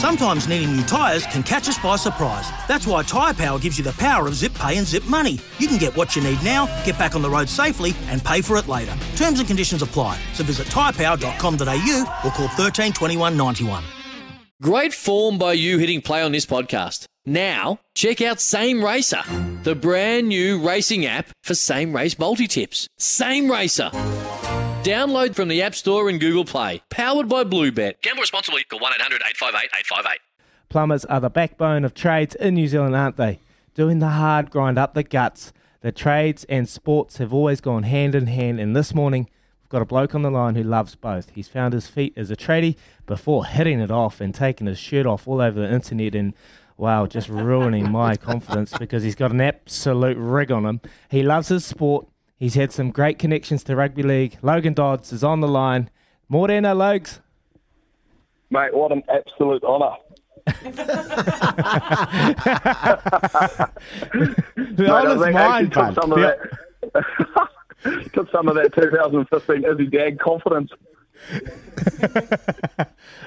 Sometimes needing new tyres can catch us by surprise. That's why Tyre Power gives you the power of zip pay and zip money. You can get what you need now, get back on the road safely, and pay for it later. Terms and conditions apply. So visit tyrepower.com.au or call 13 21 91. Great form by you hitting play on this podcast. Now, check out Same Racer, the brand new racing app for same race multi tips. Same Racer. Download from the App Store and Google Play. Powered by Bluebet. Gamble responsibly. Call 1 800 858 858. Plumbers are the backbone of trades in New Zealand, aren't they? Doing the hard grind up the guts. The trades and sports have always gone hand in hand, and this morning we've got a bloke on the line who loves both. He's found his feet as a tradie before hitting it off and taking his shirt off all over the internet and wow, just ruining my confidence because he's got an absolute rig on him. He loves his sport. He's had some great connections to rugby league. Logan Dodds is on the line. Morena Logs. Mate, what an absolute honour. The honour's mine, think bud. Took some of The- that. took some of that 2015 Izzy Dagg confidence.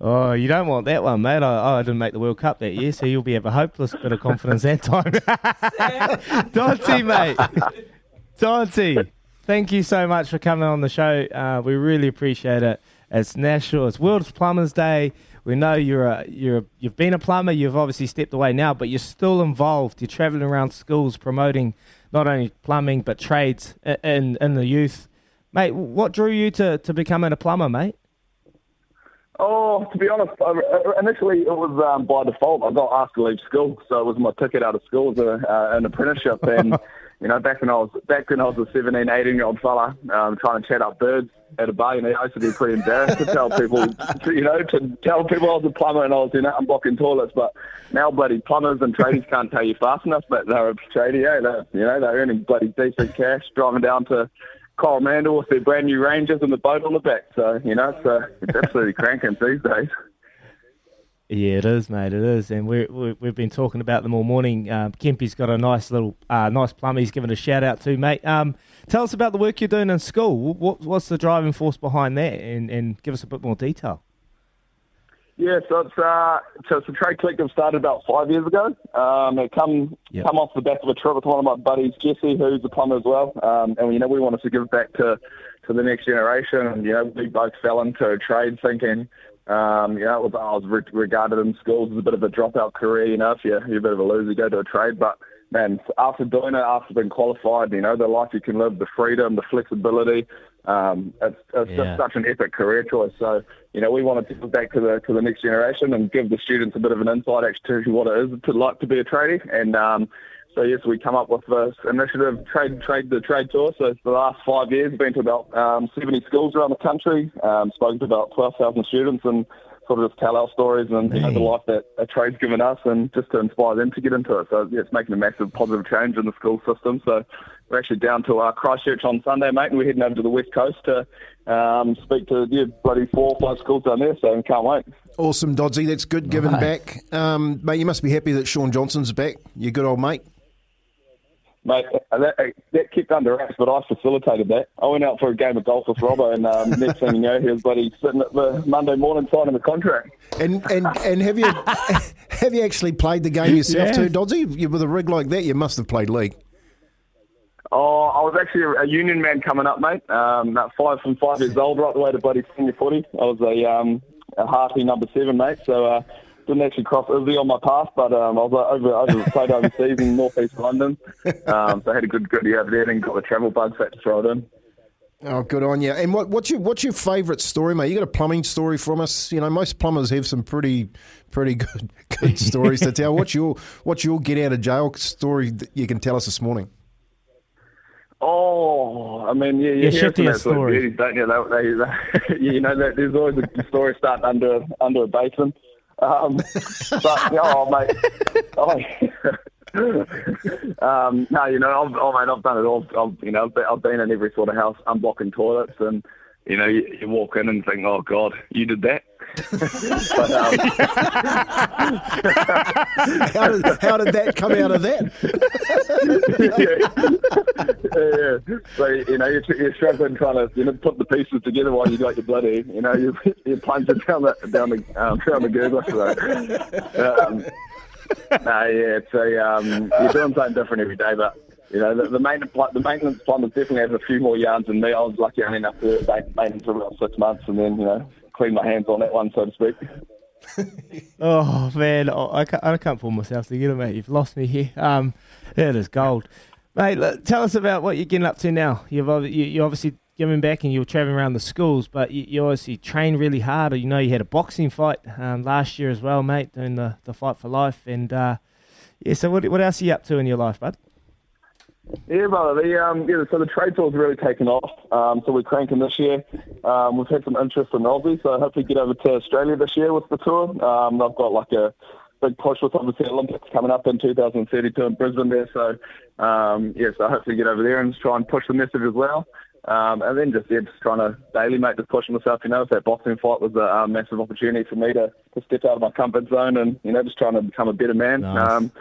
Oh, you don't want that one, mate. I, I didn't make the World Cup that year, so you'll be have a hopeless bit of confidence that time. Dante, mate. Dante, thank you so much for coming on the show. Uh, we really appreciate it. It's National, it's World Plumbers Day. We know you're a, you're a, you've been a plumber. You've obviously stepped away now, but you're still involved. You're traveling around schools promoting not only plumbing but trades in in the youth. Mate, what drew you to, to becoming a plumber, mate? Oh, to be honest, initially it was um, by default. I got asked to leave school, so it was my ticket out of school as a, uh, an apprenticeship. And you know, back when I was back when I was a 17, 18 year old fella um, trying to chat up birds at a bar, you know, I used to be pretty embarrassed to tell people, to, you know, to tell people I was a plumber and I was, you know, unblocking toilets. But now, bloody plumbers and tradies can't tell you fast enough. But they're a tradie, yeah, they're, you know, they're earning bloody decent cash, driving down to Coromandel with their brand new Rangers and the boat on the back. So, you know, it's, uh, it's absolutely cranking these days. Yeah, it is, mate. It is, and we we've been talking about them all morning. Um, Kempy's got a nice little, uh, nice plumber. He's given a shout out to, mate. Um, tell us about the work you're doing in school. What what's the driving force behind that, and and give us a bit more detail. Yeah, so it's uh, so it's a trade collective started about five years ago. Um, it come Yep. come off the back of a trip with one of my buddies, Jesse, who's a plumber as well. Um, and you know we wanted to give back to to the next generation. And you know we both fell into trade thinking, um, you know, I was re- regarded in schools as a bit of a dropout career. You know, if you're, you're a bit of a loser, go to a trade. But man, after doing it, after being qualified, you know, the life you can live, the freedom, the flexibility. Um, it's it's Yeah. just such an epic career choice. So, you know, we wanted to give back to the to the next generation and give the students a bit of an insight actually to what it is to like to be a tradie. And um, so yes, we come up with this initiative, trade trade the trade tour. So for the last five years, we've been to about um, 70 schools around the country, um, spoken to about 12,000 students, and sort of just tell our stories and you know, the life that a trade's given us, and just to inspire them to get into it. So yeah, it's making a massive positive change in the school system. So we're actually down to uh, Christchurch on Sunday, mate, and we're heading over to the west coast to um, speak to yeah, bloody four or five schools down there. So can't wait. Awesome, Dodsy. That's good giving Right. back. Um, mate, you must be happy that Shaun Johnson's back. Your good old mate. Mate, uh, that, uh, that kept under wraps, but I facilitated that. I went out for a game of golf with Robbo, and um, next thing you know, he was bloody sitting at the Monday morning signing the contract. And and, and have you have you actually played the game yourself too, Dodsy? You, with a rig like that, you must have played league. Oh, I was actually a union man coming up, mate. Um, about five from five years old, right the way to bloody senior footy. I was a um, a number seven, mate. So uh, didn't actually cross Izzy on my path, but um, I was uh, over over played overseas in northeast London. Um, so I had a good good year over there, and got the travel bug, so I had to throw it in. Oh, good on you. And what, what's your what's your favourite story, mate? You got a plumbing story from us? You know, most plumbers have some pretty pretty good good stories to tell. What's your what's your get out of jail story that you can tell us this morning? Oh, I mean, yeah, you Yeah, hear shift some your story. beauties, don't you? They, they, they, you know, there's always a story starting under under a basin. Um, but oh, mate, oh, um, no, you know, I've, oh, mate, I've done it all. I've, you know, I've been in every sort of house unblocking toilets, and you know, you, you walk in and think, oh God, you did that. But, um, How did, how did that come out of that? yeah, yeah. So you know you're, you're struggling trying to you know put the pieces together while you got your bloody you know you you punch it down the down the um, down the Googler. So, um, no, yeah, it's a um, you're doing something different every day, but. You know, the, the maintenance the maintenance plumbers definitely have a few more yards than me. I was lucky only enough to maintenance for about six months, and then you know clean my hands on that one, so to speak. oh man, I, can't, I can't pull myself together, mate. You've lost me here. Um, it is gold, mate. Look, tell us about what you're getting up to now. You've you, you obviously giving back and you're traveling around the schools, but you, you obviously train really hard. You know, you had a boxing fight um, last year as well, mate, doing the, the fight for life. And uh, yeah, so what what else are you up to in your life, bud? Yeah, brother. The um, yeah, so the trade tour's really taken off. Um, so we're cranking this year. Um, we've had some interest in Aussie, so hopefully get over to Australia this year with the tour. Um, I've got like a big push with obviously Olympics coming up in 2032 in Brisbane there. So um, yeah, so hopefully get over there and try and push the message as well. Um, and then just yeah, just trying to daily make just pushing myself. You know, if that boxing fight was a um, massive opportunity for me to, to step out of my comfort zone and you know just trying to become a better man. Nice. Um,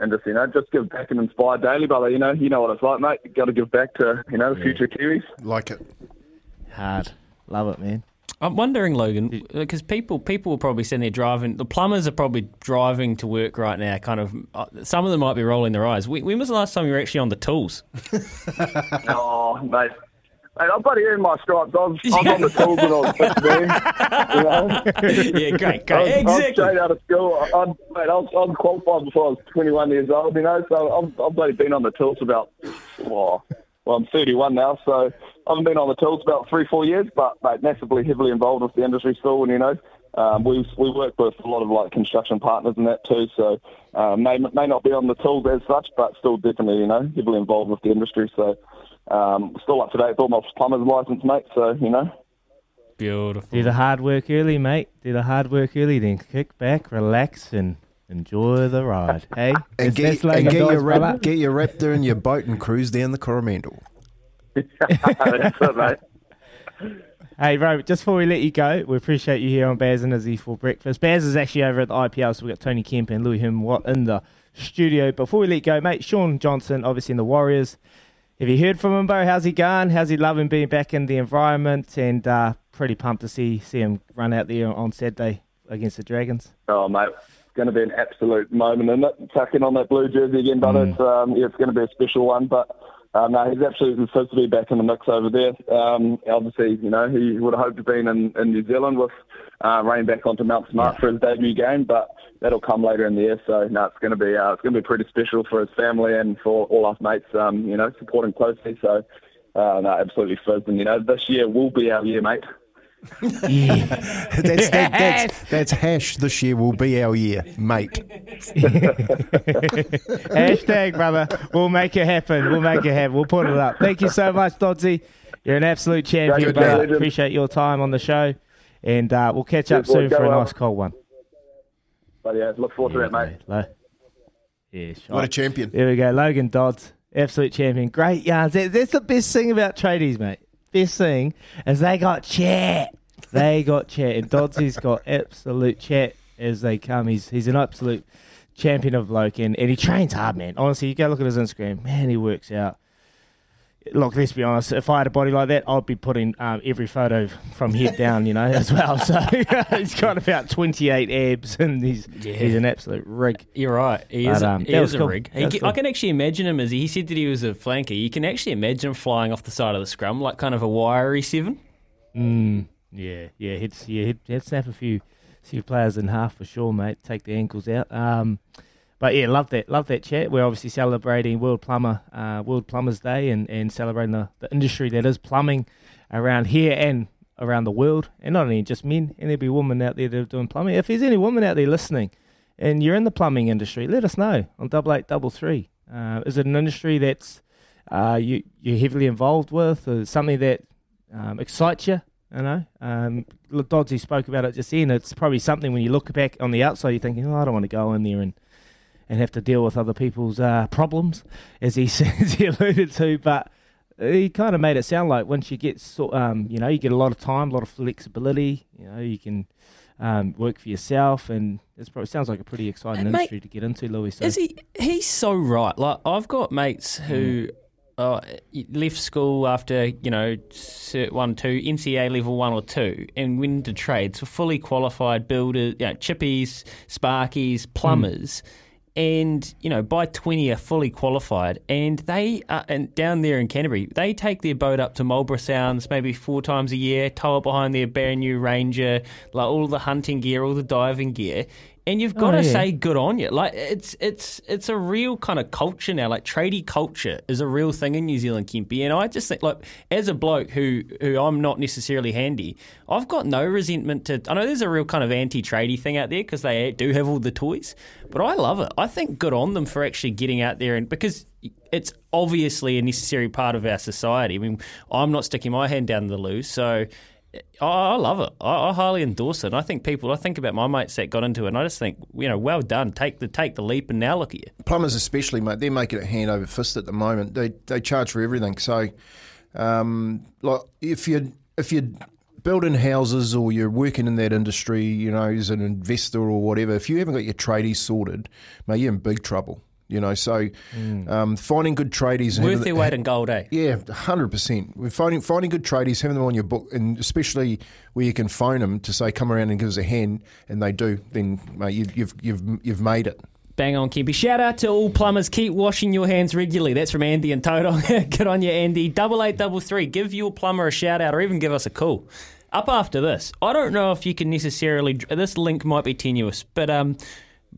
and just you know just give back and inspire daily, brother. You know you know what it's like, mate. You got to give back to you know the future Kiwis. Like it. Hard, love it, man. I'm wondering, Logan, because people people will probably sitting there driving. The plumbers are probably driving to work right now. Kind of, uh, some of them might be rolling their eyes. When was the last time you were actually on the tools? oh, mate. Mate, I'm bloody in my stripes. I was, I was on the tools when I was 15. You know? yeah, great, I was, great, I was exactly. straight out of school. I, I, mate, I, was, I was qualified before I was 21 years old, you know, so I've, I've bloody been on the tools about, oh, well, I'm 31 now, so I haven't been on the tools about three, four years, but mate, massively heavily involved with the industry still, and you know, um, we we work with a lot of like construction partners and that too. So uh, may may not be on the tools as such, but still definitely you know heavily involved with the industry. So um, still up to date with all my plumber's license, mate. So you know, Beautiful. Do the hard work early, mate. Do the hard work early, then kick back, relax, and enjoy the ride. Hey, And get, like and get, your brother. rap, get your Raptor in your boat and cruise down the Coromandel. that's it, mate. Hey, Robert, just before we let you go, we appreciate you here on Baz and Izzy for breakfast. Baz is actually over at the IPL, so we've got Tony Kemp and Louis Him in the studio. Before we let you go, mate, Shaun Johnson, obviously in the Warriors. Have you heard from him, Bo? How's he going? How's he loving being back in the environment? And uh, pretty pumped to see see him run out there on Saturday against the Dragons. Oh, mate, it's going to be an absolute moment, isn't it? Tucking on that blue jersey again, but it's um, yeah, it's going to be a special one. But um, no, he's absolutely supposed to be back in the mix over there. Um, obviously, you know, he would have hoped to been in, in New Zealand with uh, running back onto Mount Smart for his debut game, but that'll come later in the year. So no, it's going to be uh, it's going to be pretty special for his family and for all us mates. Um, you know, supporting closely. So. Uh, no, absolutely fizzed. And, you know, this year will be our year, mate. Yeah. That's, that, that's, that's hash this year will be our year, mate. Hashtag, brother. We'll make it happen. We'll make it happen. We'll put it up. Thank you so much, Dodsy. You're an absolute champion, Good brother. legend. Appreciate your time on the show. And uh, we'll catch up Cheers, soon Go for a well. nice cold one. But yeah, look forward to that, mate. Lo- Yeah, sure. What a champion. There we go. Logan Dodds, absolute champion. Great yarns. That- That's the best thing about tradies, mate. Best thing is they got chat. They got chat. And Doddsy's got absolute chat as they come. He's he's an absolute champion of bloke and, and he trains hard, man. Honestly, you go look at his Instagram. Man, he works out. Look, let's be honest. If I had a body like that, I'd be putting um, every photo from head down, you know, as well. So he's got about 28 abs and he's, Yeah. he's an absolute rig. You're right. He But, is, um, he is was a rig. He cool. I can actually imagine him as he said that he was a flanker. You can actually imagine him flying off the side of the scrum like kind of a wiry seven. Mm, yeah, yeah, he'd, yeah, he'd, he'd snap a few, few players in half for sure, mate. Take the ankles out. Um, but yeah, love that, love that chat. We're obviously celebrating World Plumber, uh, World Plumbers Day, and, and celebrating the, the industry that is plumbing around here and around the world, and not only just men, and there'll be women out there that are doing plumbing. If there's any women out there listening, and you're in the plumbing industry, let us know on double eight double three. Uh, is it an industry that's uh, you you're heavily involved with, or something that um, excites you? You know, um, Dodsy spoke about it just then. It's probably something when you look back on the outside, you're thinking, "Oh, I don't want to go in there and and have to deal with other people's uh, problems," as he says he alluded to. But he kind of made it sound like once you get, so, um, you know, you get a lot of time, a lot of flexibility. You know, you can um, work for yourself, and it probably sounds like a pretty exciting And mate, industry to get into, Louis. So. Is he? He's so right. Like I've got mates who uh, left school after you know cert one two NCEA level one or two and went into trades. For fully qualified builders, you know, chippies, sparkies, plumbers. And you know, by twenty are fully qualified, and they are, and down there in Canterbury, they take their boat up to Marlborough Sounds maybe four times a year, tow it behind their brand new Ranger, like all the hunting gear, all the diving gear, and you've got Oh, to yeah. say good on you. Like it's it's it's a real kind of culture now. Like tradie culture is a real thing in New Zealand, Kempy. And I just think, like, as a bloke who who I'm not necessarily handy, I've got no resentment to. I know there's a real kind of anti-tradie thing out there because they do have all the toys, but I love it. I think good on them for actually getting out there and because it's obviously a necessary part of our society. I mean, I'm not sticking my hand down the loo, so. I, love it. I, I highly endorse it. And I think people. I think about my mates that got into it, and I just think, you know, well done. Take the take the leap, and now look at you. plumbers especially, mate, they're making it hand over fist at the moment. They they charge for everything. So, um, like if you if you're building houses or you're working in that industry, you know, as an investor or whatever, if you haven't got your tradies sorted, mate, you're in big trouble. You know, so um, finding good tradies and Worth their weight in gold, eh? yeah, hundred percent. We're finding finding good tradies, having them on your book, and especially where you can phone them to say, "Come around and give us a hand," and they do. Then, mate, you, you've you've you've made it. Bang on, Kempy. Shout out to all plumbers. Keep washing your hands regularly. That's from Andy and Toto. Good on you, Andy. Double eight double three. Give your plumber a shout out, or even give us a call. Up after this, I don't know if you can necessarily. This link might be tenuous, but um,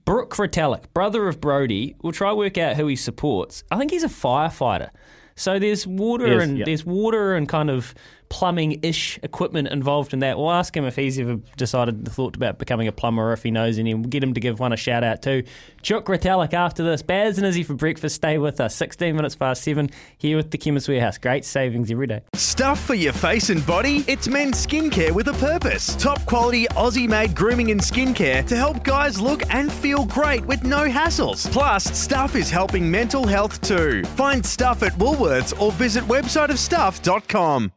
Brooke Retallick, brother of Brodie, we'll try work out who he supports. I think he's a firefighter. So there's water Yes, and yeah. there's water and kind of plumbing ish equipment involved in that. We'll ask him if he's ever decided thought about becoming a plumber or if he knows any. We'll get him to give one a shout out too. Chuck Retallick after this. Baz and Izzy for breakfast. Stay with us. 16 minutes past 7 here with the Chemist Warehouse. Great savings every day. Stuff for your face and body? It's men's skincare with a purpose. Top quality Aussie made grooming and skincare to help guys look and feel great with no hassles. Plus, Stuff is helping mental health too. Find Stuff at Woolworths or visit websiteofstuff.com.